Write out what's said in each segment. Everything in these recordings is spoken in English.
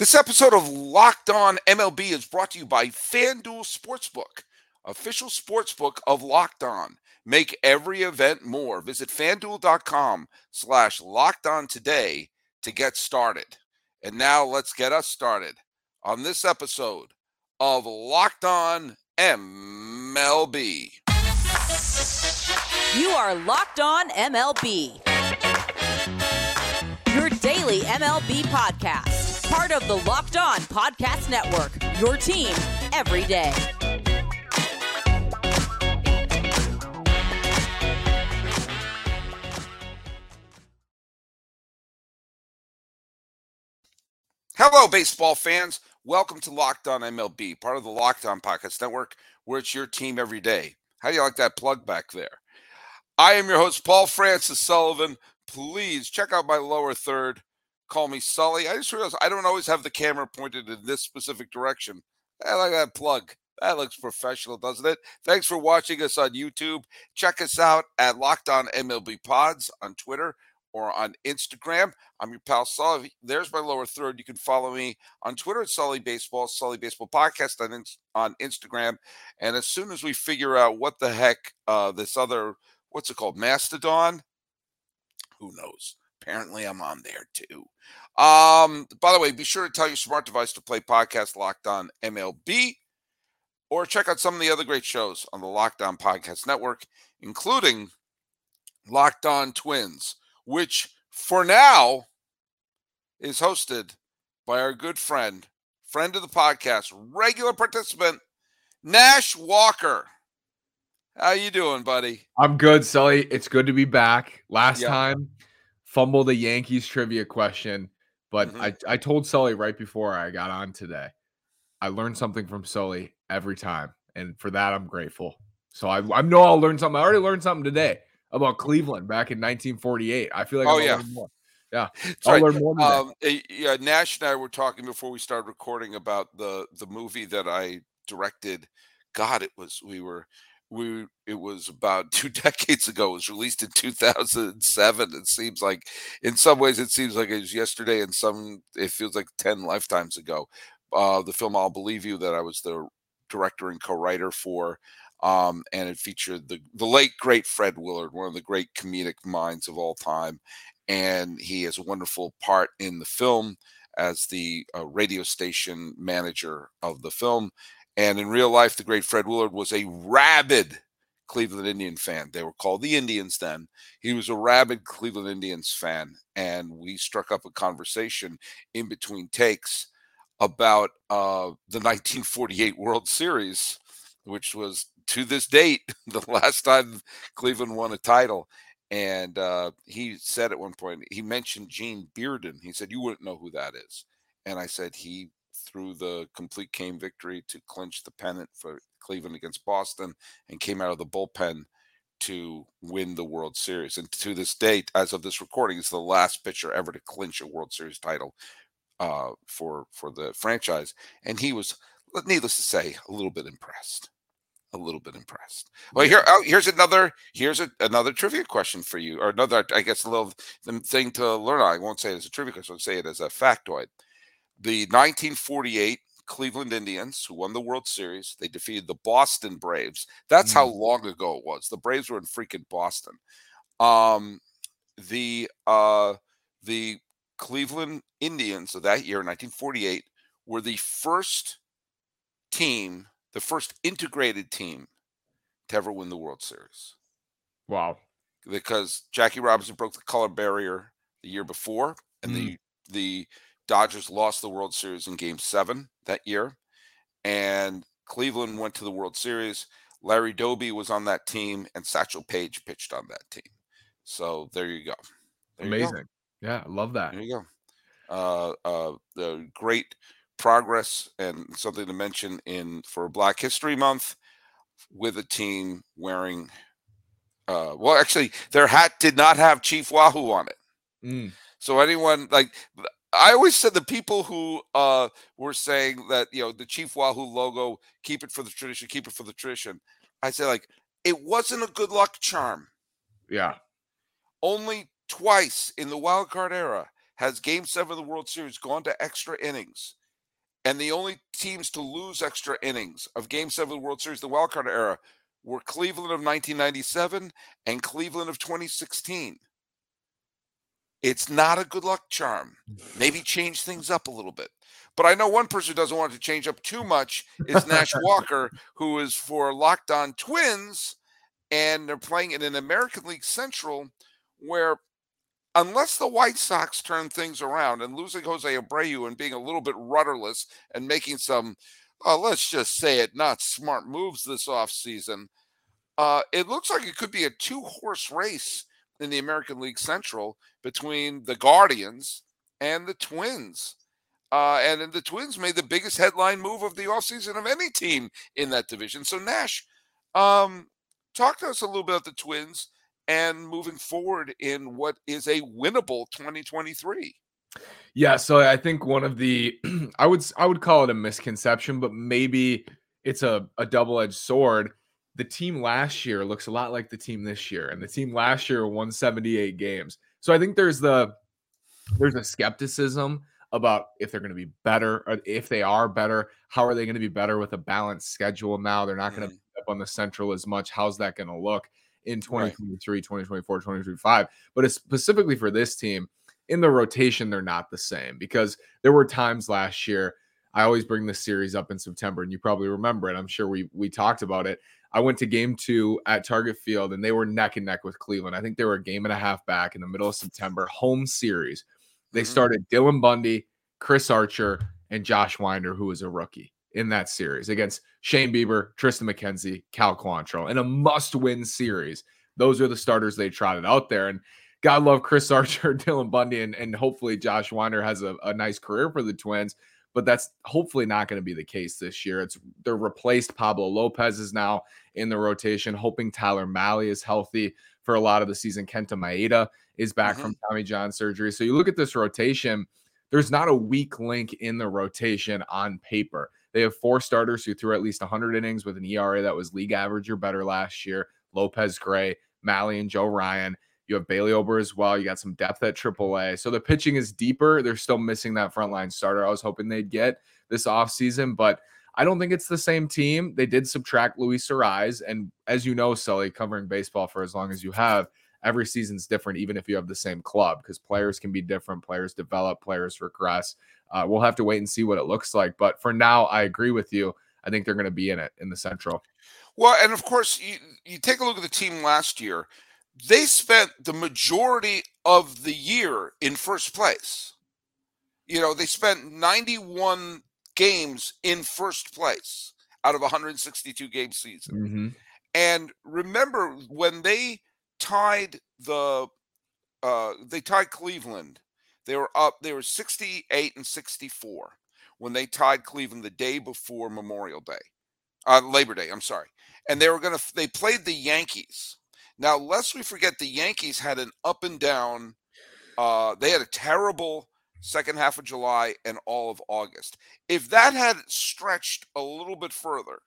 This episode of Locked On MLB is brought to you by FanDuel Sportsbook, official sportsbook of Locked On. Make every event more. Visit fanduel.com slash locked on today to get started. And now let's get us started on this episode of Locked On MLB. You are Locked On MLB, your daily MLB podcast part of the Locked On Podcast Network. Your team every day. Hello, baseball fans. Welcome to Locked On MLB, part of the Locked On Podcast Network, where it's your team every day. How do you like that plug back there? I am your host, Paul Francis Sullivan. Please check out my lower third call me Sully. I just realized I don't always have the camera pointed in this specific direction. I like that plug. That looks professional, doesn't it? Thanks for watching us on YouTube. Check us out at Locked On MLB Pods on Twitter or on Instagram. I'm your pal Sully. There's my lower third. You can follow me on Twitter at Sully Baseball, Sully Baseball Podcast on, on Instagram. And as soon as we figure out what the heck uh, this other, what's it called, Mastodon, who knows? Apparently, I'm on there too. Um, by the way, be sure to tell your smart device to play podcast Locked On MLB or check out some of the other great shows on the Locked On Podcast Network, including Locked On Twins, which for now is hosted by our good friend, friend of the podcast, regular participant, Nash Walker. How you doing, buddy? I'm good, Sully. It's good to be back. Last time fumbled a Yankees trivia question, but mm-hmm. I, I told Sully right before I got on today. I learned something from Sully every time, and for that I'm grateful. So I, I know I'll learn something. I already learned something today about Cleveland back in 1948. I feel like oh I'll yeah, more. Yeah, That's I'll right. learn more. Um, eh, yeah, Nash and I were talking before we started recording about the the movie that I directed. God, it was we were we it was about two decades ago. It was released in 2007. It seems like, in some ways, it seems like it was yesterday, and some it feels like 10 lifetimes ago. Uh, the film "I'll Believe You" that I was the director and co-writer for, um, and it featured the the late great Fred Willard, one of the great comedic minds of all time, and he has a wonderful part in the film as the uh, radio station manager of the film and in real life, the great Fred Willard was a rabid Cleveland Indian fan. They were called the Indians then. He was a rabid Cleveland Indians fan. And we struck up a conversation in between takes about uh, the 1948 World Series, which was to this date the last time Cleveland won a title. And uh, he said at one point, he mentioned Gene Bearden. He said, You wouldn't know who that is. And I said, He threw the complete game victory to clinch the pennant for Cleveland against Boston and came out of the bullpen to win the World Series. And to this date, as of this recording, is the last pitcher ever to clinch a World Series title uh, for for the franchise. And he was, needless to say, a little bit impressed. A little bit impressed. Well, here, oh, here's another here's a, another trivia question for you, or another, I guess, a little thing to learn. I won't say it as a trivia question. I'll say it as a factoid the 1948 Cleveland Indians, who won the World Series, they defeated the Boston Braves. That's mm. how long ago it was. The Braves were in freaking Boston. Um, the uh, the Cleveland Indians of that year, 1948, were the first team, the first integrated team to ever win the World Series. Wow! Because Jackie Robinson broke the color barrier the year before, and mm. the the Dodgers lost the World Series in game seven that year. And Cleveland went to the World Series. Larry Doby was on that team, and Satchel Paige pitched on that team. So there you go. There Amazing. You go. Yeah, I love that. There you go. Uh, uh, the great progress and something to mention in for Black History Month with a team wearing. Uh, well, actually, their hat did not have Chief Wahoo on it. Mm. So anyone like I always said the people who uh, were saying that you know the Chief Wahoo logo, keep it for the tradition, keep it for the tradition. I say like it wasn't a good luck charm. Yeah. Only twice in the wild card era has Game Seven of the World Series gone to extra innings, and the only teams to lose extra innings of Game Seven of the World Series, the wild card era, were Cleveland of 1997 and Cleveland of 2016. It's not a good luck charm. Maybe change things up a little bit. But I know one person who doesn't want to change up too much is Nash Walker, who is for Locked On Twins, and they're playing in an American League Central where unless the White Sox turn things around and losing Jose Abreu and being a little bit rudderless and making some, uh, let's just say it, not smart moves this offseason, uh, it looks like it could be a two horse race in the American League Central between the Guardians and the Twins. Uh, and the Twins made the biggest headline move of the offseason of any team in that division. So, Nash, um, talk to us a little bit about the Twins and moving forward in what is a winnable 2023. Yeah, so I think one of the I would I would call it a misconception, but maybe it's a, a double-edged sword. The team last year looks a lot like the team this year, and the team last year won 78 games. So I think there's the there's a skepticism about if they're going to be better or if they are better, how are they going to be better with a balanced schedule now? They're not going to mm. be up on the central as much. How's that going to look in 2023, right. 2024, 2025? But it's specifically for this team, in the rotation, they're not the same because there were times last year. I always bring this series up in September, and you probably remember it. I'm sure we we talked about it. I went to game two at Target Field, and they were neck and neck with Cleveland. I think they were a game and a half back in the middle of September, home series. They mm-hmm. started Dylan Bundy, Chris Archer, and Josh Winder, who was a rookie in that series against Shane Bieber, Triston McKenzie, Cal Quantrill in a must win series. Those are the starters they trotted out there. And God love Chris Archer, Dylan Bundy, and, and hopefully Josh Winder has a, a nice career for the Twins. But that's hopefully not going to be the case this year. It's they're replaced. Pablo Lopez is now in the rotation, hoping Tyler Mahle is healthy for a lot of the season. Kenta Maeda is back mm-hmm. from Tommy John surgery. So you look at this rotation, there's not a weak link in the rotation on paper. They have four starters who threw at least 100 innings with an ERA that was league average or better last year. Lopez Gray, Mahle, and Joe Ryan. You have Bailey Ober as well. You got some depth at AAA. So the pitching is deeper. They're still missing that frontline starter I was hoping they'd get this offseason, but I don't think it's the same team. They did subtract Luis Arraez. And as you know, Sully, covering baseball for as long as you have, every season's different, even if you have the same club, because players can be different, players develop, players regress. Uh, we'll have to wait and see what it looks like. But for now, I agree with you. I think they're going to be in it in the Central. Well, and of course, you, you take a look at the team last year. They spent the majority of the year in first place. You know, they spent 91 games in first place out of 162 game season. Mm-hmm. And remember when they tied the uh, they tied Cleveland. They were up. They were 68 and 64 when they tied Cleveland the day before Memorial Day, uh, Labor Day. I'm sorry, and they were gonna. They played the Yankees. Now, lest we forget, the Yankees had an up and down. Uh, they had a terrible second half of July and all of August. If that had stretched a little bit further,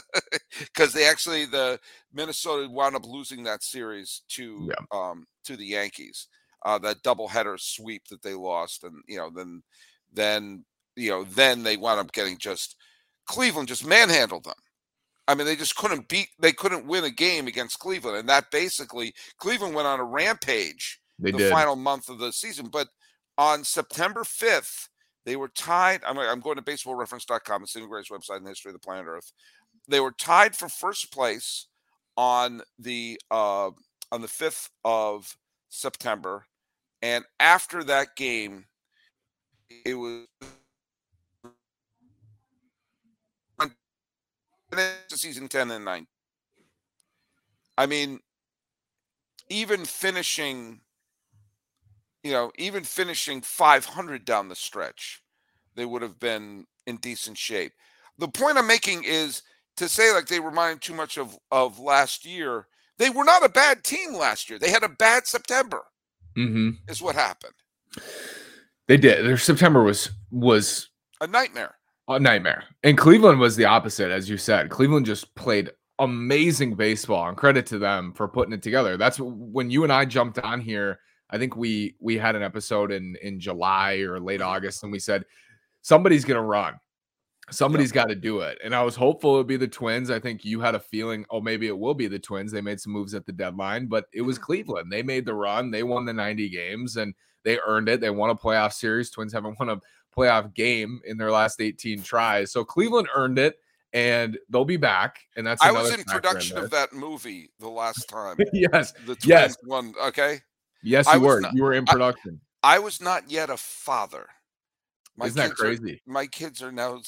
because they actually the Minnesota wound up losing that series to yeah. um, to the Yankees, uh, that doubleheader sweep that they lost, and you know then then you know then they wound up getting just Cleveland just manhandled them. I mean, they just couldn't beat, they couldn't win a game against Cleveland, and that basically Cleveland went on a rampage they the did. final month of the season. But on September 5th, they were tied. I'm, I'm going to baseballreference.com, the single greatest website in the history of the planet Earth. They were tied for first place on the uh, on the 5th of September, and after that game, it was to season 10 and 9. I mean, even finishing you know, even finishing 500 down the stretch, they would have been in decent shape. The point I'm making is to say like they remind too much of of last year. They were not a bad team last year. They had a bad September. Mm-hmm. Is what happened. They did. Their September was was a nightmare. A nightmare. And Cleveland was the opposite, as you said. Cleveland just played amazing baseball, and credit to them for putting it together. That's when you and I jumped on here I think we we had an episode in in July or late mm-hmm. August, and we said somebody's gonna run. Somebody's got to do it. And I was hopeful it would be the Twins. I think you had a feeling, oh, maybe it will be the Twins. They made some moves at the deadline, but it was mm-hmm. Cleveland. They made the run. They won the 90 games and they earned it. They won a playoff series. Twins haven't won a playoff game in their last 18 tries. So Cleveland earned it and they'll be back. And that's I was in production in of that movie the last time. yes. The Twins yes. won. Okay. Yes, you were. Not, you were in production. I, I, was not yet a father. My Isn't that crazy? Are, my kids are now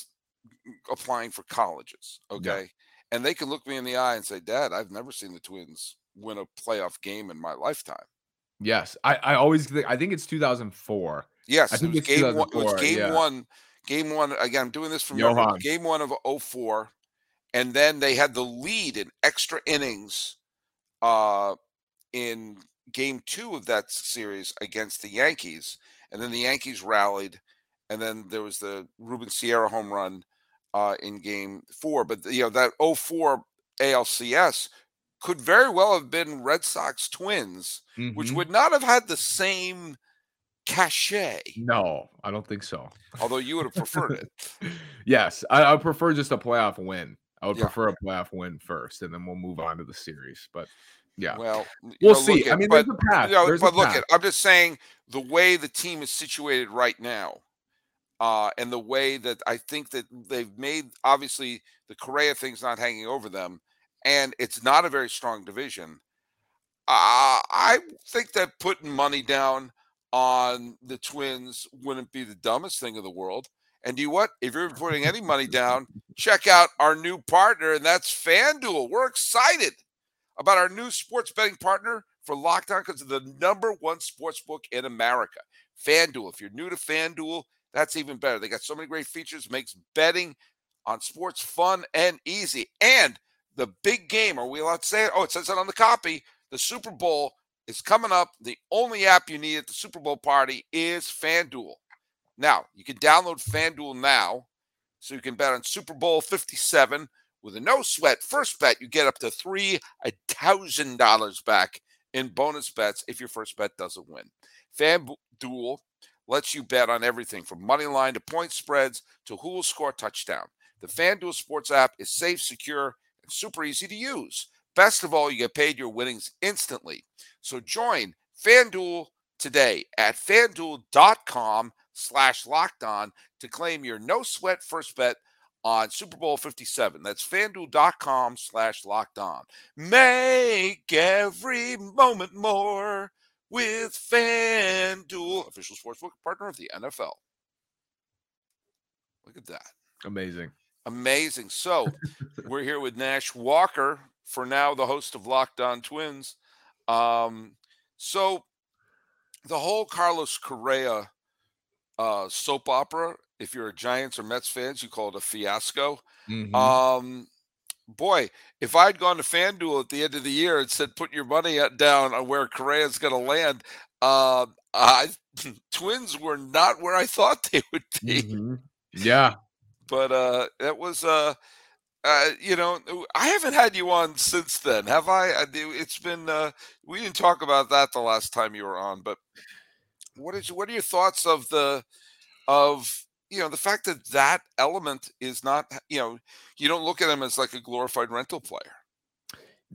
applying for colleges. Okay. Yeah. And they can look me in the eye and say, Dad, I've never seen the Twins win a playoff game in my lifetime. Yes. I, I always think, I think it's 2004. Yes. I think it was game one. It was game yeah. one. Game one. Again, I'm doing this from memory, game one of 04. And then they had the lead in extra innings uh, in game two of that series against the Yankees. And then the Yankees rallied. And then there was the Ruben Sierra home run uh, in game four. But, you know, that 04 ALCS could very well have been Red Sox Twins, mm-hmm. which would not have had the same cachet. No, I don't think so. Although you would have preferred it. yes, I, I, prefer just a playoff win. I would yeah. prefer a playoff win first, and then we'll move on to the series. But yeah, well, we'll know, see. At, I mean, but, there's a path. You know, there's but look, path. at I'm just saying the way the team is situated right now uh, and the way that I think that they've made obviously the Correa thing's not hanging over them, and it's not a very strong division. Uh, I think that putting money down on the Twins wouldn't be the dumbest thing in the world. And do you what? If you're putting any money down, check out our new partner, and that's FanDuel. We're excited about our new sports betting partner for Locked On because of the number one sports book in America. FanDuel. If you're new to FanDuel, that's even better. They got so many great features, makes betting on sports fun and easy. And the big game, are we allowed to say it? Oh, it says it on the copy. The Super Bowl is coming up. The only app you need at the Super Bowl party is FanDuel. Now, you can download FanDuel now so you can bet on Super Bowl 57 with a no sweat first bet. You get up to $3,000 back in bonus bets if your first bet doesn't win. FanDuel lets you bet on everything from money line to point spreads to who will score touchdown. The FanDuel Sports app is safe, secure, and super easy to use. Best of all, you get paid your winnings instantly. So join FanDuel today at fanduel.com slash locked on to claim your no sweat first bet on Super Bowl 57. That's fanduel.com slash locked on. Make every moment more with FanDuel, official sportsbook partner of the NFL. Look at that. Amazing. Amazing. So we're here with Nash Walker, for now the host of Locked On Twins. Um, so the whole Carlos Correa uh, soap opera, if you're a Giants or Mets fans, you call it a fiasco. Mm-hmm. Um, boy, if I'd gone to FanDuel at the end of the year and said, put your money down on where Correa's going to land, uh, I, Twins were not where I thought they would be. Mm-hmm. Yeah. But uh, it was, uh, uh, you know, I haven't had you on since then, have I? It's been, uh, we didn't talk about that the last time you were on, but what is, what are your thoughts of the, of you know the fact that that element is not you know you don't look at him as like a glorified rental player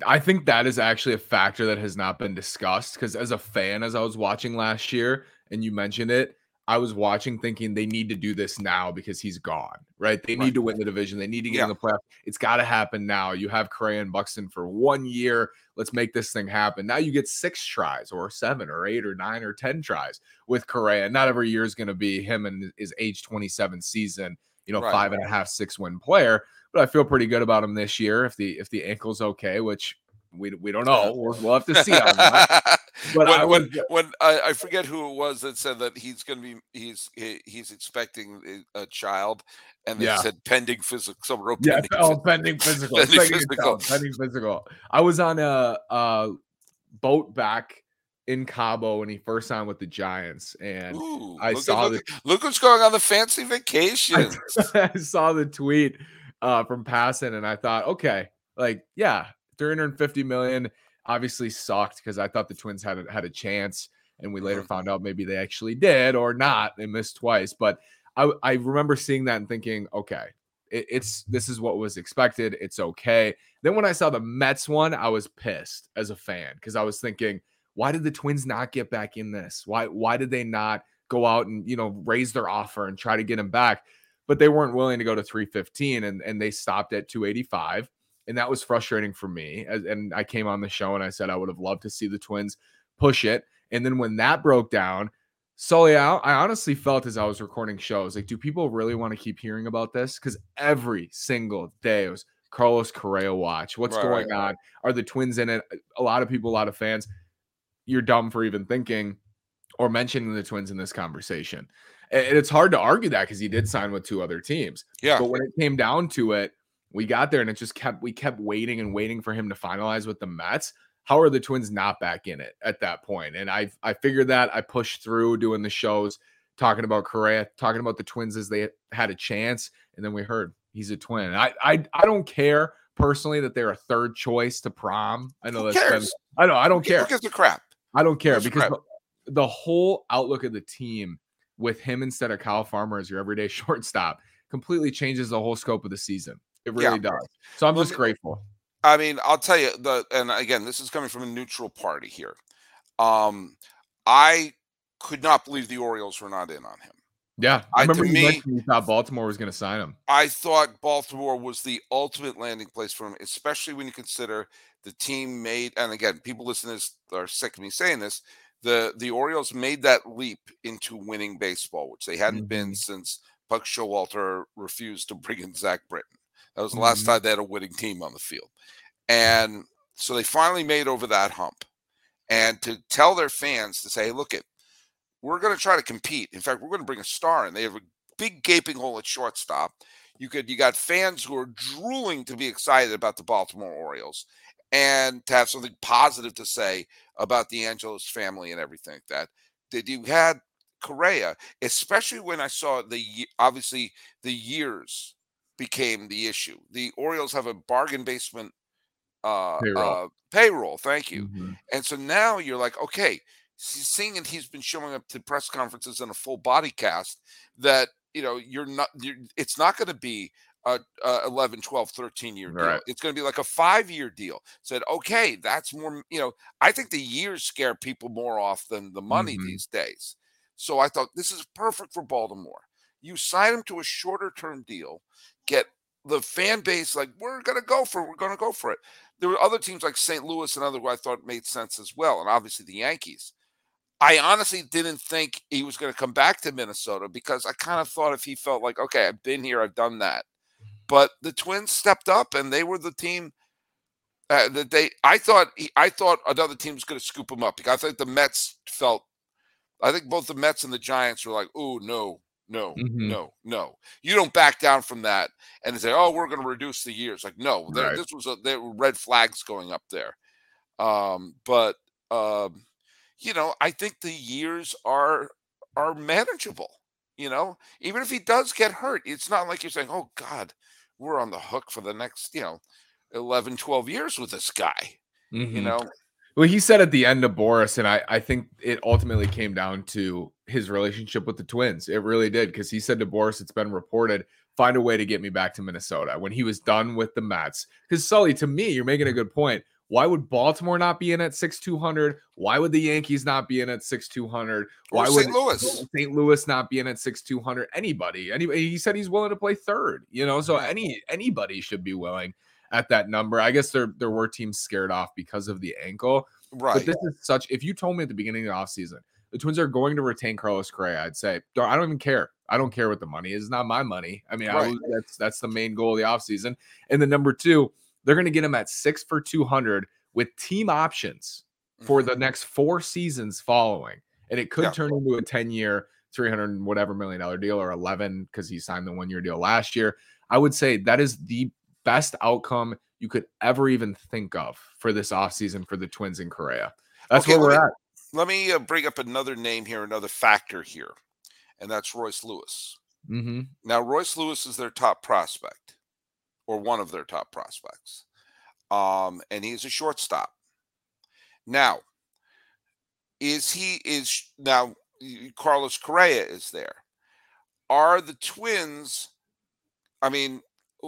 i think that is actually a factor that has not been discussed because as a fan as i was watching last year and you mentioned it I was watching thinking they need to do this now because he's gone, right? They right. need to win the division. They need to get yeah. in the playoff. It's got to happen now. You have Correa and Buxton for one year. Let's make this thing happen. Now you get six tries or seven or eight or nine or 10 tries with Correa. Not every year is going to be him and his age 27 season, you know, right. five and a half, six win player. But I feel pretty good about him this year if the if the ankle's okay, which we, we don't know. We'll, we'll have to see on that. But when, I when, when I, I, forget who it was that said that he's going to be he's he, he's expecting a child, and they yeah. said pending physical. Some wrote yeah, pending, oh, pending physical, pending physical, pending physical. I was on a, a boat back in Cabo when he first signed with the Giants, and Ooh, I saw at, look, the look what's going on the fancy vacation. I, I saw the tweet uh, from Passan, and I thought, okay, like yeah, 350 million obviously sucked because I thought the Twins had a, had a chance. And we later mm-hmm. found out maybe they actually did or not. They missed twice. But I, I remember seeing that and thinking, okay, it, it's this is what was expected. It's okay. Then when I saw the Mets one, I was pissed as a fan because I was thinking, why did the Twins not get back in this? Why why did they not go out and you know raise their offer and try to get him back? But they weren't willing to go to 315 and, and they stopped at 285. And that was frustrating for me. As, and I came on the show and I said I would have loved to see the Twins push it. And then when that broke down, Sully, I, I honestly felt as I was recording shows, like, do people really want to keep hearing about this? Because every single day it was Carlos Correa watch. What's right, going right, on? Are the Twins in it? A lot of people, a lot of fans. You're dumb for even thinking or mentioning the Twins in this conversation. And it's hard to argue that because he did sign with two other teams. Yeah. But when it came down to it, we got there and it just kept we kept waiting and waiting for him to finalize with the Mets how are the Twins not back in it at that point? And I I figured that I pushed through doing the shows, talking about Correa, talking about the Twins as they had a chance, and then we heard he's a twin. I I I don't care personally that they're a third choice to prom. I know Who that's been, I know I don't care. Because the crap. I don't care because the, the whole outlook of the team with him instead of Kyle Farmer as your everyday shortstop completely changes the whole scope of the season. It really yeah. does. So I'm just grateful. I mean, I'll tell you the and again, this is coming from a neutral party here. Um, I could not believe the Orioles were not in on him. Yeah, I remember you me, you thought Baltimore was going to sign him. I thought Baltimore was the ultimate landing place for him, especially when you consider the team made. And again, people listening to this are sick of me saying this. The the Orioles made that leap into winning baseball, which they hadn't mm-hmm. been since Buck Showalter refused to bring in Zach Britton. That was the last mm-hmm. time they had a winning team on the field. And so they finally made over that hump. And to tell their fans to say, hey, look, it, we're going to try to compete. In fact, we're going to bring a star in. They have a big gaping hole at shortstop. You could you got fans who are drooling to be excited about the Baltimore Orioles and to have something positive to say about the Angelos family and everything like that. That you had Correa, especially when I saw the obviously the years became the issue. The Orioles have a bargain basement uh, payroll. Uh, payroll. Thank you. Mm-hmm. And so now you're like, okay, seeing that he's been showing up to press conferences in a full body cast that you know you're not. You're, it's not going to be a, a 11 12 13 year deal right. it's going to be like a five year deal said okay that's more you know i think the years scare people more off than the money mm-hmm. these days so i thought this is perfect for baltimore you sign him to a shorter term deal get the fan base like we're to go for it. We're to go for it. There were other teams like St. Louis and other who I thought made sense as well, and obviously the Yankees. I honestly didn't think he was going to come back to Minnesota because I kind of thought if he felt like, okay, I've been here, I've done that. But the Twins stepped up, and they were the team uh, that they. I thought I thought another team was going to scoop him up because I think the Mets felt. I think both the Mets and the Giants were like, "Oh no, no, mm-hmm. no, no. You don't back down from that and say, "Oh, we're going to reduce the years." Like, no, there, right. this was a there were red flags going up there. Um, but um, you know, I think the years are are manageable. You know, even if he does get hurt, it's not like you're saying, "Oh God, we're on the hook for the next," you know, 11, 12 years with this guy. Mm-hmm. You know, well, he said at the end of Boras, and I, I think it ultimately came down to his relationship with the Twins. It really did because he said to Boras, it's been reported, find a way to get me back to Minnesota when he was done with the Mets. Because Sully, to me, you're making a good point. Why would Baltimore not be in at six two hundred? Why would the Yankees not be in at six two hundred? Why would St. Louis St. Louis not be in at six two hundred? Anybody, anybody. He said he's willing to play third. You know, so any anybody should be willing at that number. I guess there there were teams scared off because of the ankle. Right. But this is such if you told me at the beginning of the offseason the Twins are going to retain Carlos Correa, I'd say, I don't even care. I don't care what the money is. It's not my money. I mean, right. I, that's that's the main goal of the offseason. And the number two, they're going to get him at six for 200 with team options for the mm-hmm. next four seasons following. And it could yeah. turn into a 10 year, 300 whatever million dollar deal or 11 because he signed the one year deal last year. I would say that is the best outcome you could ever even think of for this offseason for the Twins in Correa. That's okay, where we're me, at. Let me uh, bring up another name here, another factor here, and that's Royce Lewis. Mm-hmm. Now, Royce Lewis is their top prospect, or one of their top prospects, um, and he's a shortstop. Now, is he is now Carlos Correa is there. Are the Twins? I mean,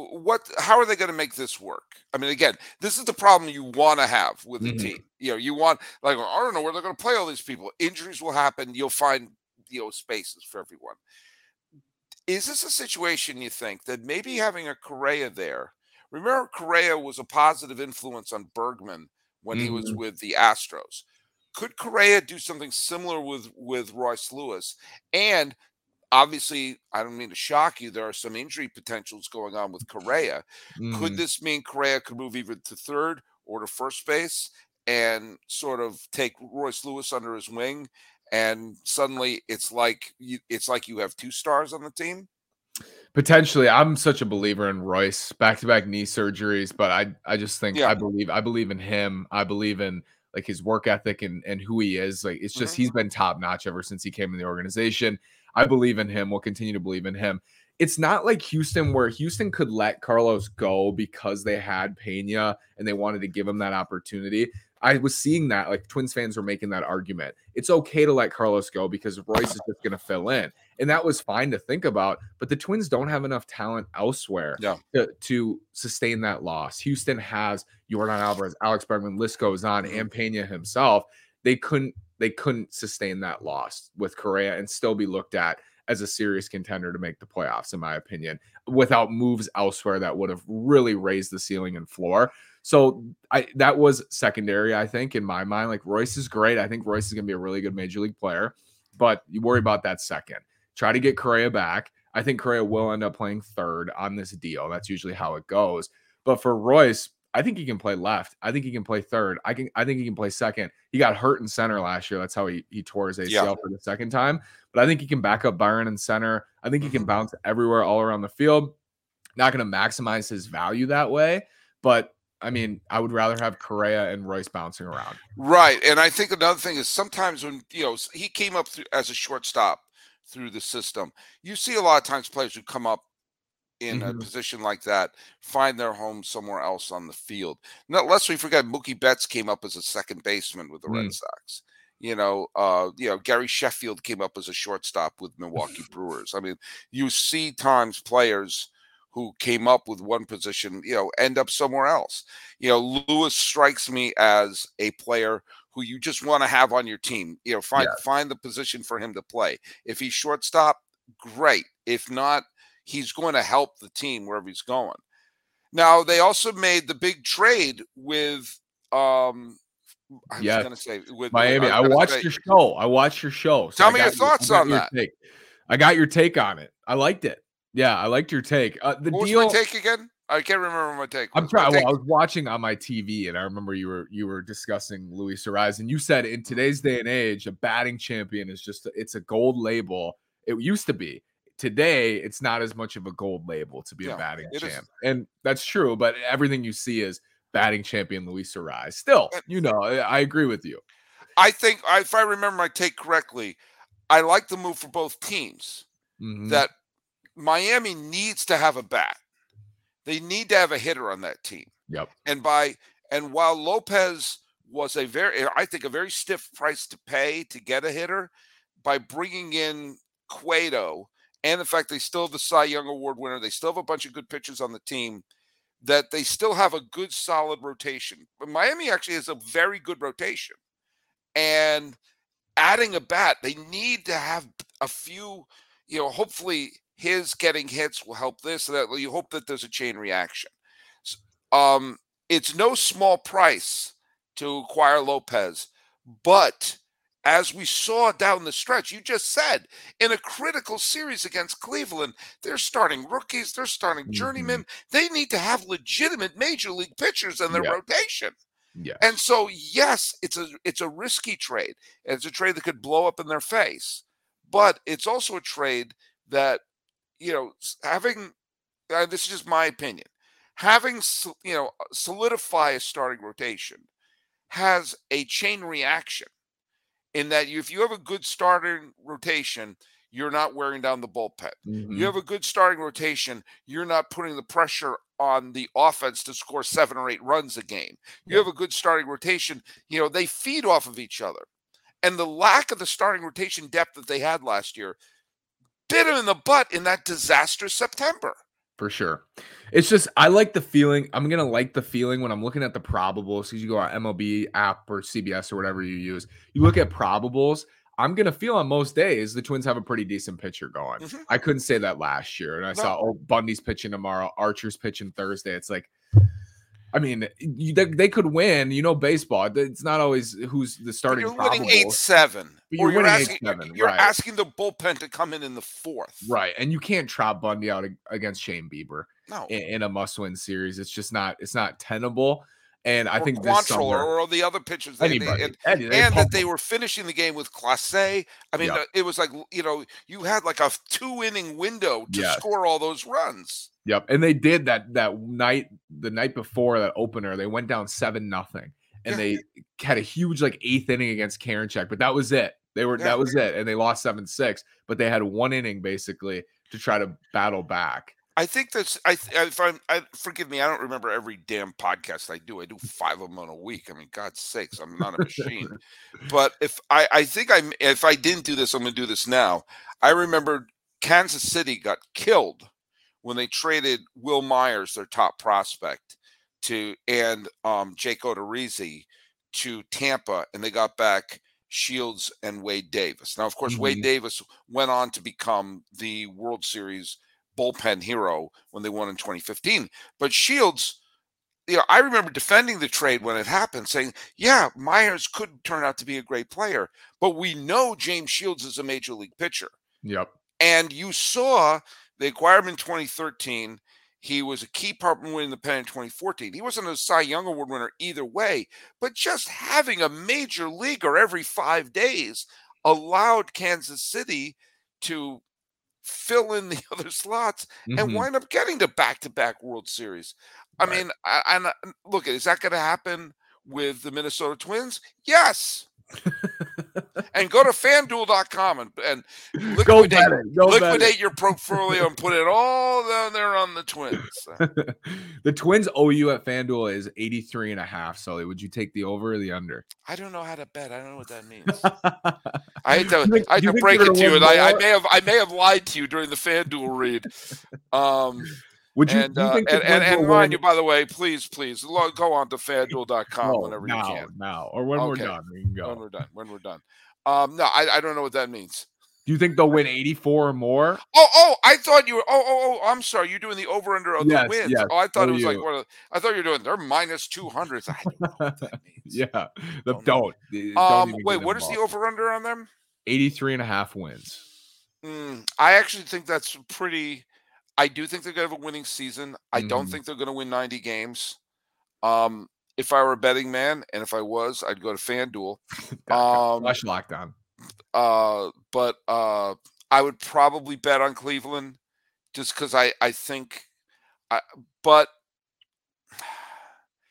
what? How are they going to make this work? I mean, again, this is the problem you want to have with the mm-hmm. team. You know, you want like I don't know where they're going to play all these people. Injuries will happen. You'll find you know spaces for everyone. Is this a situation you think that maybe having a Correa there? Remember, Correa was a positive influence on Bregman when mm-hmm. he was mm-hmm. with the Astros. Could Correa do something similar with with Royce Lewis? And obviously, I don't mean to shock you. There are some injury potentials going on with Correa. Mm-hmm. Could this mean Correa could move even to third or to first base and sort of take Royce Lewis under his wing? And suddenly, it's like you, it's like you have two stars on the team. Potentially, I'm such a believer in Royce. Back to back knee surgeries, but I I just think yeah. I believe I believe in him. I believe in like his work ethic and and who he is. Like it's just mm-hmm. he's been top notch ever since he came in the organization. I believe in him. We'll continue to believe in him. It's not like Houston where Houston could let Carlos go because they had Pena and they wanted to give him that opportunity. I was seeing that like Twins fans were making that argument. It's okay to let Carlos go because Royce is just going to fill in. And that was fine to think about, but the Twins don't have enough talent elsewhere yeah. to, to sustain that loss. Houston has Yordan Alvarez, Alex Bregman, list goes on, mm-hmm. and Pena himself. They couldn't they couldn't sustain that loss with Correa and still be looked at as a serious contender to make the playoffs, in my opinion, without moves elsewhere that would have really raised the ceiling and floor. So I that was secondary, I think, in my mind. Like Royce is great. I think Royce is gonna be a really good major league player, but you worry about that second. Try to get Correa back. I think Correa will end up playing third on this deal. That's usually how it goes. But for Royce, I think he can play left. I think he can play third. I can I think he can play second. He got hurt in center last year. That's how he, he tore his ACL yeah. for the second time. But I think he can back up Byron in center. I think he can mm-hmm. bounce everywhere all around the field. Not going to maximize his value that way, but I mean, I would rather have Correa and Royce bouncing around. Right. And I think another thing is sometimes when, you know, he came up through, as a shortstop through the system, you see a lot of times players who come up in mm-hmm. a position like that find their home somewhere else on the field. Not lest we forget Mookie Betts came up as a second baseman with the mm. Red Sox. You know, uh, you know, Gary Sheffield came up as a shortstop with Milwaukee Brewers. I mean, you see times players who came up with one position, you know, end up somewhere else. You know, Lewis strikes me as a player who you just want to have on your team. You know, find yeah. find the position for him to play. If he's shortstop, great. If not, he's going to help the team wherever he's going. Now, they also made the big trade with um I yeah. was going to say with Miami. I watched say, your show. I watched your show. So tell me your thoughts on that. Take. I got your take on it. I liked it. Yeah, I liked your take. Uh, the what deal. was my take again? I can't remember my take. I'm trying. Well, I was watching on my TV, and I remember you were you were discussing Luis Arraez, and you said in today's day and age, a batting champion is just a, it's a gold label. It used to be. Today, it's not as much of a gold label to be yeah, a batting champ, is. and that's true. But everything you see is batting champion Luis Arraez. Still, you know, I agree with you. I think if I remember my take correctly, I like the move for both teams. Mm-hmm. That Miami needs to have a bat. They need to have a hitter on that team. Yep. And by and while Lopez was a very, I think, a very stiff price to pay to get a hitter, by bringing in Cueto and the fact they still have the Cy Young Award winner, they still have a bunch of good pitchers on the team. That they still have a good solid rotation. But Miami actually has a very good rotation, and adding a bat, they need to have a few. You know, hopefully his getting hits will help this. That you hope that there's a chain reaction. Um, it's no small price to acquire Lopez, but as we saw down the stretch, you just said in a critical series against Cleveland, they're starting rookies, they're starting journeymen. Mm-hmm. They need to have legitimate major league pitchers in their yeah. rotation. Yeah. And so, yes, it's a it's a risky trade. It's a trade that could blow up in their face, but it's also a trade that you know, having uh, this is just my opinion, having you know solidify a starting rotation has a chain reaction in that you, if you have a good starting rotation, you're not wearing down the bullpen. Mm-hmm. You have a good starting rotation, you're not putting the pressure on the offense to score seven or eight runs a game. You yeah. have a good starting rotation, you know, they feed off of each other. and the lack of the starting rotation depth that they had last year bit them in the butt in that disastrous September. For sure. It's just I like the feeling. I'm gonna like the feeling when I'm looking at the probables because you go on MLB app or CBS or whatever you use. You look at probables. I'm gonna feel on most days the Twins have a pretty decent pitcher going. Mhm. I couldn't say that last year, and I No. saw oh Bundy's pitching tomorrow, Archer's pitching Thursday. It's like, I mean, you, they, they could win. You know, baseball. It's not always who's the But starting. you're winning eight seven, But or you're asking 8-7, you're right. asking the bullpen to come in in the fourth. Right, and you can't trot Bundy out against Shane Bieber No, in, in a must-win series. It's just not. It's not tenable. And I think this Quantrill summer, or all the other pitchers. They, they- anybody, and any- and that they were finishing the game with Clase. I mean, it was like you know you had like a two inning window to Yes. score all those runs. Yep, and they did that that night, the night before that opener. They went down seven nothing, and Yeah. they had a huge like eighth inning against Karinchak, but that was it. They were Yeah. that was it, and they lost seven six. But they had one inning basically to try to battle back. I think that's I. If I'm, I forgive me, I don't remember every damn podcast I do. I do five of them in a week. I mean, God's sakes, I'm not a machine. but if I, I think I'm, if I didn't do this, I'm going to do this now. I remember Kansas City got killed when they traded Wil Myers, their top prospect, to and um, Jake Odorizzi to Tampa, and they got back Shields and Wade Davis. Now, of course, Wade Mhm. Davis went on to become the World Series bullpen hero when they won in 2015. But Shields, you know, I remember defending the trade when it happened, saying, "Yeah, Myers could turn out to be a great player, but we know James Shields is a major league pitcher." Yep. And you saw they acquired him in 2013. He was a key part in winning the pennant in 2014. He wasn't a Cy Young Award winner either way, but just having a major leaguer every five days allowed Kansas City to fill in the other slots and Mhm. wind up getting to back-to-back World Series. I mean, I, and uh, look, is that going to happen with the Minnesota Twins? Yes. and go to fanduel.com and, and liquidate, liquidate your portfolio and put it all down there on the Twins. the Twins owe you at FanDuel is 83 and a half. Sully, would you take the over or the under? I don't know how to bet. I don't know what that means. I hate to, I you to break it gonna you, and I, I may have I may have lied to you during the FanDuel read. Um, Would you, and, you uh, and, and, and will mind you, by the way, please, please go on to fanduel.com No, whenever now, you can. now, or when we're done, we can go. When we're done. When we're done. Um, no, I, I don't know what that means. Do you think they'll win 84 or more? Oh, oh, I thought you were. Oh, oh, oh. I'm sorry. You're doing the over under of Yes, the wins. yes, Oh, I thought so it was like one of. I thought you were doing. They're minus two hundred. I don't know what that means. Yeah. The, Don't don't. don't Um. Wait. What is the over under on them? 83 and a half wins. Mm, I actually think that's pretty. I do think they're going to have a winning season. I don't Mhm. think they're going to win 90 games. Um, if I were a betting man, and if I was, I'd go to FanDuel. Um, Flash lockdown. uh, but uh, I would probably bet on Cleveland, just because I I think. I, but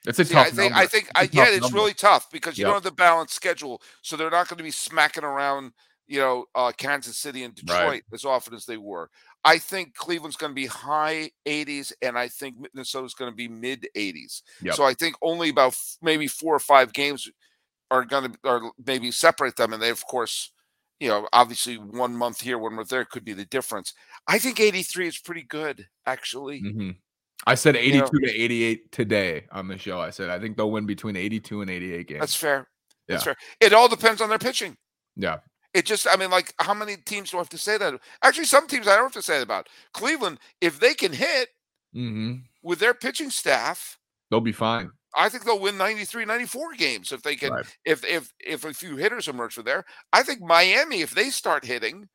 It's a see, tough I think number. I think It's I, yeah, it's number. really tough because you Yep. don't have the balanced schedule, so they're not going to be smacking around, you know, uh, Kansas City and Detroit Right. as often as they were. I think Cleveland's going to be high 80s, and I think Minnesota's going to be mid 80s. Yep. So I think only about f- maybe four or five games are going to, or maybe separate them, and they of course, you know, obviously one month here, one month there could be the difference. I think 83 is pretty good, actually. Mhm. I said 82 know- to 88 today on the show. I said I think they'll win between 82 and 88 games. That's fair. That's Yeah. fair. It all depends on their pitching. yeah. It just, I mean, like, how many teams do I have to say that? Actually, some teams I don't have to say that about. Cleveland, if they can hit hmm with their pitching staff, They'll be fine. I think they'll win 93, 94 games if they can. Right. If if if a few hitters emerge from there, I think Miami, if they start hitting,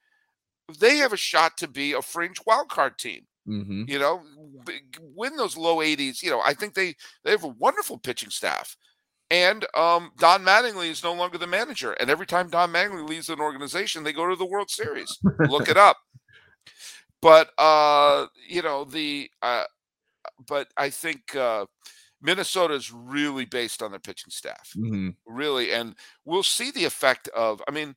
they have a shot to be a fringe wild card team. hmm You know, win those low 80s. You know, I think they they have a wonderful pitching staff. And um, Don Mattingly is no longer the manager. And every time Don Mattingly leaves an organization, they go to the World Series. Look it up. But uh, you know the uh, but I think uh, Minnesota is really based on their pitching staff, hmm really, and we'll see the effect of. I mean,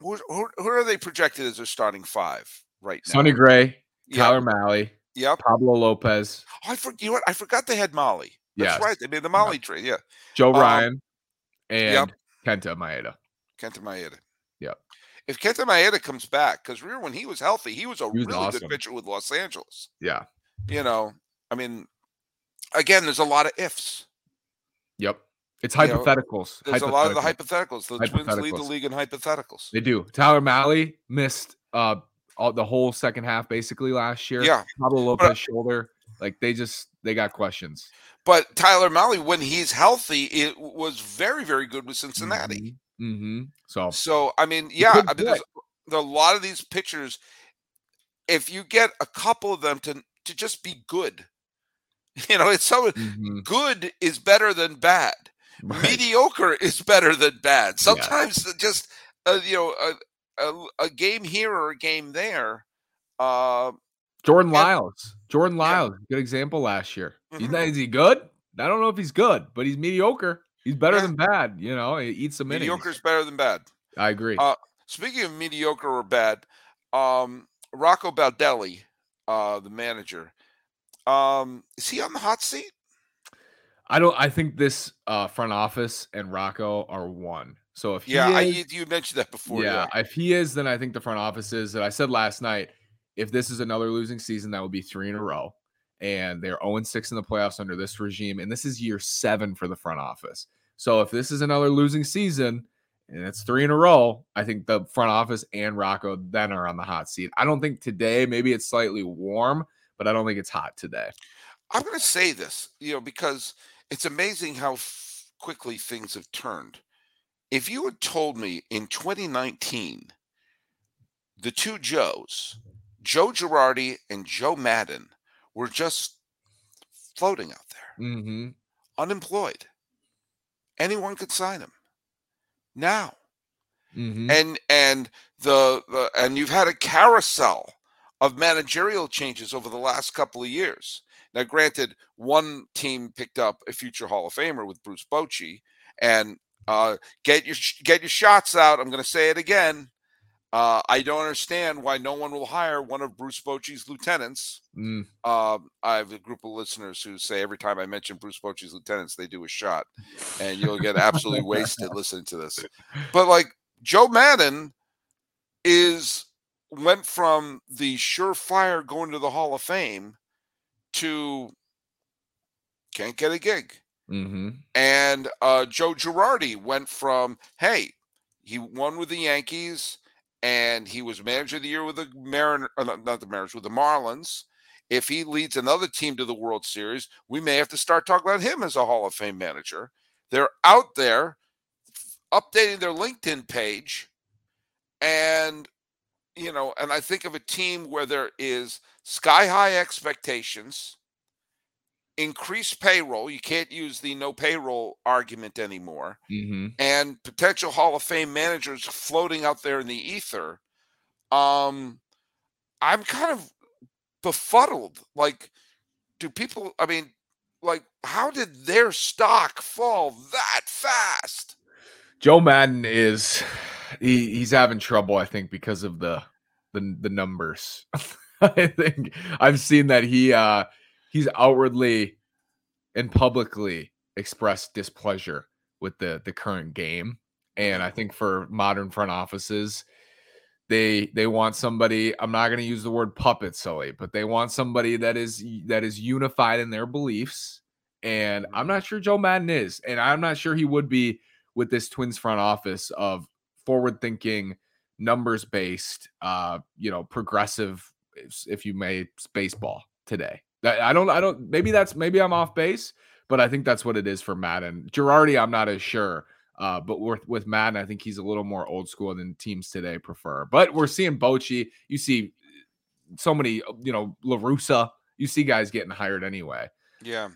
who, who, who are they projected as their starting five right now? Sonny Gray, Yeah. Tyler Mahle, Yep. Pablo Lopez, Oh, I forget. You know what? I forgot they had Mahle. That's Yes. right. They made the Mahle trade. Yeah. Joe Um, Ryan, and yep. Kenta Maeda. Kenta Maeda. Yep. If Kenta Maeda comes back, because remember when he was healthy, he was a He was really awesome. good pitcher with Los Angeles. Yeah. You know, I mean, again, there's a lot of ifs. Yep. It's You know, hypotheticals. There's a lot of the Hypotheticals. hypotheticals. The Twins lead the league in hypotheticals. They do. Tyler Mahle missed uh all the whole second half basically last year. Yeah, Pablo Lopez shoulder. Like they just they got questions. but Tyler Mahle, when he's healthy, it was very, very good with Cincinnati. Mm-hmm. So So I mean, yeah, I mean, there's, there's a lot of these pitchers. If you get a couple of them to to just be good, you know, it's so mhm, good is better than bad. right. Mediocre is better than bad. Yeah. Sometimes just uh, you know a, a a game here or a game there. Uh, Jordan Yeah. Lyles. Jordan Yeah. Lyles, good example last year. He's Mhm. not is he good? I don't know if he's good, but he's mediocre. He's better Yeah. than bad. You know, he eats some mediocre is better than bad. I agree. Uh, Speaking of mediocre or bad, um, Rocco Baldelli, uh, the manager, um, is he on the hot seat? I don't. I think this uh, front office and Rocco are one. So if he Yeah, is- you, you mentioned that before. yeah, if he is, then I think the front office is. That I said last night. If this is another losing season, that would be three in a row, and they're zero and six in the playoffs under this regime, and this is year seven for the front office. So if this is another losing season, and it's three in a row, I think the front office and Rocco then are on the hot seat. I don't think today. Maybe it's slightly warm, but I don't think it's hot today. I'm going to say this, you know, because it's amazing how f- quickly things have turned. If you had told me in 2019, the two Joes, Joe Girardi and Joe Maddon, were just floating out there, Mm-hmm. unemployed, anyone could sign them now. Mm-hmm. and and the, the and you've had a carousel of managerial changes over the last couple of years. Now, granted, one team picked up a future Hall of Famer with Bruce Bochy, and uh, get your get your shots out. I'm going to say it again. Uh, I don't understand why no one will hire one of Bruce Bochy's lieutenants. Mm. Um, I have a group of listeners who say every time I mention Bruce Bochy's lieutenants, they do a shot, and you'll get absolutely wasted listening to this. But like Joe Maddon is went from the surefire going to the Hall of Fame to can't get a gig. Mm-hmm. And uh, Joe Girardi went from, hey, he won with the Yankees and he was manager of the year with the Mariner, not the Mariners, with the Marlins. If he leads another team to the World Series, we may have to start talking about him as a Hall of Fame manager. They're out there updating their LinkedIn page. And, you know, and I think of a team where there is sky high expectations increased payroll. You can't use the no payroll argument anymore. Mm-hmm. And potential Hall of Fame managers floating out there in the ether. Um, I'm kind of befuddled. Like, do people, I mean, like, how did their stock fall that fast? Joe Maddon is he, he's having trouble, I think, because of the the, the numbers. I think I've seen that he uh he's outwardly and publicly expressed displeasure with the the current game. And I think for modern front offices, they they want somebody, I'm not gonna use the word puppet Sully, but they want somebody that is that is unified in their beliefs. And I'm not sure Joe Maddon is, and I'm not sure he would be with this Twins front office of forward thinking, numbers based, uh, you know, progressive, if- if you may, baseball today. I don't, I don't. Maybe that's maybe I'm off base, but I think that's what it is for Maddon. Girardi, I'm not as sure. Uh, but with with Maddon, I think he's a little more old school than teams today prefer. But we're seeing Bochy. You see so many, you know, La Russa. You see guys getting hired anyway. Yeah.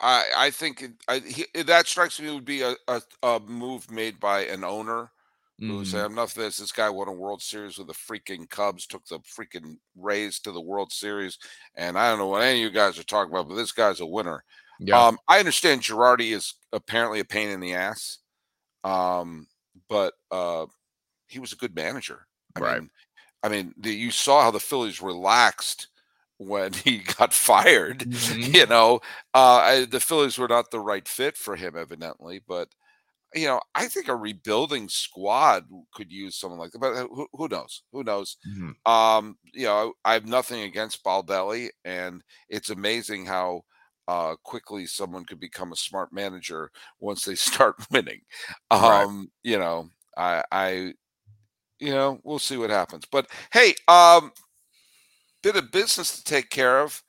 I, I think I, he, that strikes me would be a, a, a move made by an owner who Mhm. say enough of this. This guy won a World Series with the freaking Cubs, took the freaking Rays to the World Series, and I don't know what any of you guys are talking about, but this guy's a winner. Yeah. Um, I understand Girardi is apparently a pain in the ass, um, but uh, he was a good manager. I Right. mean, I mean, the, you saw how the Phillies relaxed when he got fired. Mhm. You know, uh, I, the Phillies were not the right fit for him, evidently, but you know, I think a rebuilding squad could use someone like that, but uh, who, who knows? Who knows? Mm-hmm. Um, you know, I have nothing against Baldelli, and it's amazing how uh, quickly someone could become a smart manager once they start winning. Um, right. You know, I, I, you know, we'll see what happens. But hey, um, bit of business to take care of.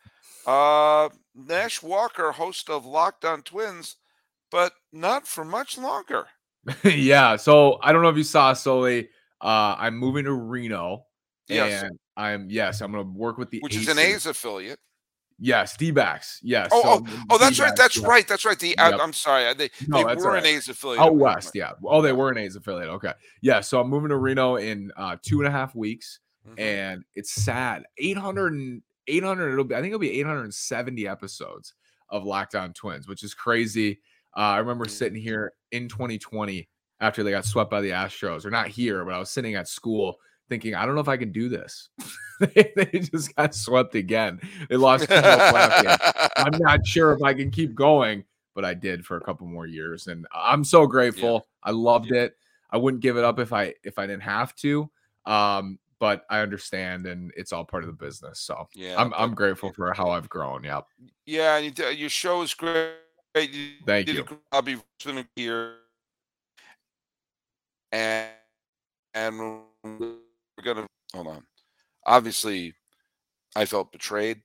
Uh, Nash Walker, host of Locked On Twins, but not for much longer. yeah. So I don't know if you saw Sully. Uh, I'm moving to Reno. Yes. And I'm yes, I'm gonna work with the which Aces. is an A's affiliate. Yes, D-backs. Yes. Oh, so, oh, oh, that's right. That's yeah. right. That's right. The yep. I, am sorry. They, no, they were right. an A's affiliate. Out west, yeah. Oh, they were an A's affiliate. Okay. Yeah. So I'm moving to Reno in uh, two and a half weeks, mm-hmm. and it's sad. 800 and 800. It'll be. I think it'll be 870 episodes of Locked On Twins, which is crazy. Uh, I remember mm-hmm. sitting here in 2020 after they got swept by the Astros, or not here, but I was sitting at school thinking, I don't know if I can do this. they, they, just got swept again. They lost I'm not sure if I can keep going, but I did for a couple more years, and I'm so grateful. Yeah. I loved yeah. it. I wouldn't give it up if I if I didn't have to. Um, but I understand, and it's all part of the business. So yeah, I'm I'm grateful for how I've grown. Yep. Yeah, you, your show is great. You Thank you. I'll be here, and and we're gonna hold on. Obviously, I felt betrayed.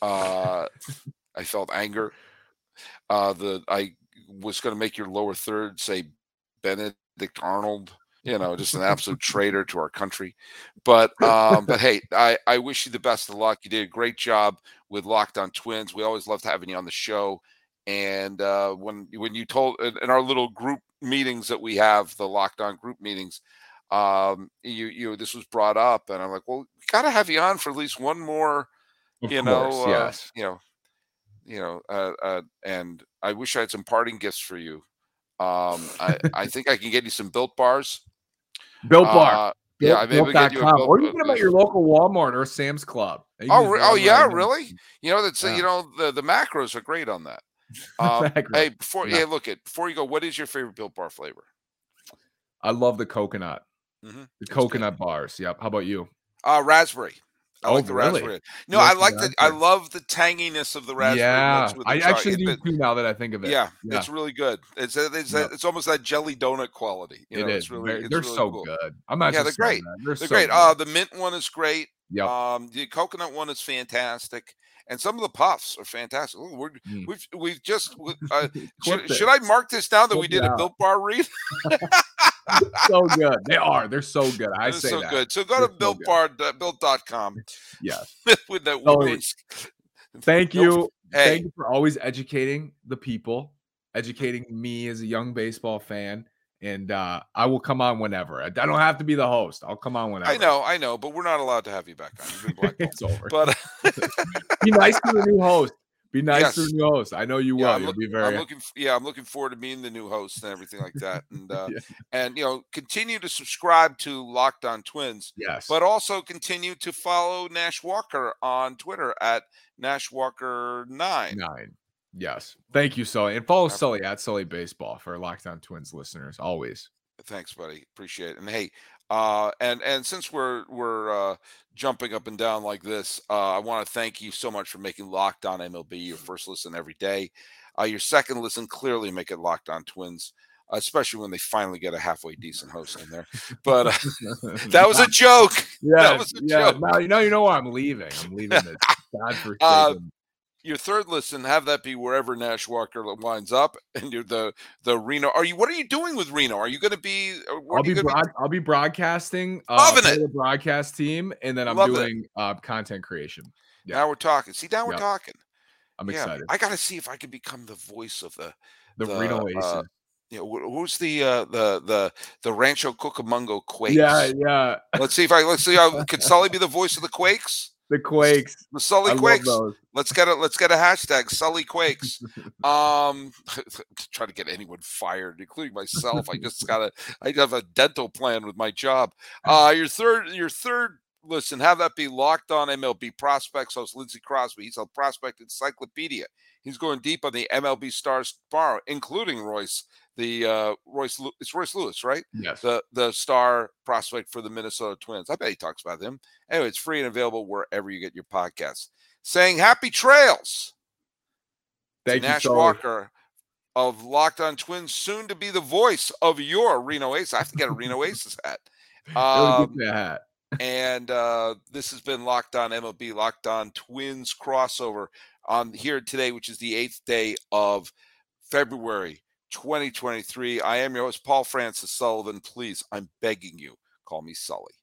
Uh, I felt anger. Uh, the I was going to make your lower third say Benedict Arnold. You know, just an absolute traitor to our country. But um, but hey, I I wish you the best of luck. You did a great job with Locked On Twins. We always loved having you on the show. And uh, when when you told in our little group meetings that we have, the Locked On group meetings, um, you you this was brought up, and I'm like, well, we got to have you on for at least one more, of you course, know, uh, yes, you know, you know, uh, uh, and I wish I had some parting gifts for you. Um, I I think I can get you some built bars. Built bar. Uh, yeah, I maybe get you a built, or you can about your local Walmart or Sam's Club. Oh, oh yeah, really? You know that's yeah. you know the the macros are great on that. Um, hey, before yeah. look at before you go, what is your favorite built bar flavor? I love the coconut. Mm-hmm. The coconut good. bars. Yep. How about you? Uh, raspberry. I oh, like the really? raspberry. No, I like the. I love the tanginess of the raspberry. Yeah, I actually do too. Now that I think of it. Yeah, yeah. it's really good. It's it's yep. it's almost that jelly donut quality. You it know, is. It's really, it's they're really so cool. good. I'm not. Sure. Yeah, they're great. They're, they're so great. Uh, the mint one is great. Yeah. Um, the coconut one is fantastic and some of the puffs are fantastic. Ooh, we have mm. we've, we've just uh, should, should, I mark this down that Flip we did a built bar read? so good. They are. They're so good. I They're say so that. good. So go They're to built bar uh, built.com. Yes. with that always. Thank you. Hey. Thank you for always educating the people, educating me as a young baseball fan and uh, I will come on whenever. I, don't have to be the host. I'll come on whenever. I know, I know, but we're not allowed to have you back on. it's over. But be nice to the new host. Be nice yes. to the new host. I know you yeah, will. You'll look, be very. I'm looking. Yeah, I'm looking forward to being the new host and everything like that. And uh, yeah. and you know, continue to subscribe to Locked On Twins. Yes. But also continue to follow Nash Walker on Twitter at Nash Walker nine. Nine. Yes. Thank you, Sully. And follow Sully at Sully Baseball for Locked On Twins listeners. Always. Thanks, buddy. Appreciate it. And hey, uh, and and since we're we're uh, jumping up and down like this, uh, I want to thank you so much for making Locked On MLB your first listen every day. Uh, your second listen clearly make it Locked On Twins, especially when they finally get a halfway decent host in there. But uh, that was a joke. Yeah, that was a yeah. joke. Now you know you know why I'm leaving. I'm leaving the uh, your third listen, have that be wherever Nash Walker winds up, and you're the the Reno. Are you? What are you doing with Reno? Are you going to be? Uh, I'll be, broad, be? I'll be broadcasting. Uh, Loving it. The broadcast team, and then I'm Love doing uh, content creation. Yeah. Now we're talking. See, now we're yep. talking. I'm yeah, excited. I got to see if I can become the voice of the the, the Reno Aces. Uh, you know, who's the uh, the the the Rancho Cucamonga Quakes? Yeah, yeah. Let's see if I let's see. How, could Sully be the voice of the Quakes? The Quakes. The Sully I Quakes. Let's get a let's get a hashtag Sully Quakes. um try to get anyone fired, including myself. I just gotta I have a dental plan with my job. Uh your third your third listen, have that be locked on MLB prospects host Lindsey Crosby. He's a prospect encyclopedia. He's going deep on the MLB stars tomorrow, including Royce, the uh, Royce. It's Royce Lewis, right? Yes. The the star prospect for the Minnesota Twins. I bet he talks about them. Anyway, it's free and available wherever you get your podcasts. Saying happy trails. Thank you, Nash. Walker of Locked On Twins, soon to be the voice of your Reno Aces. I have to get a Reno Aces hat. Um, hat. and uh, this has been Locked On MLB, Locked On Twins crossover on here today, which is the eighth day of February 2023. I am your host, Paul Francis Sullivan. Please, I'm begging you, call me Sully.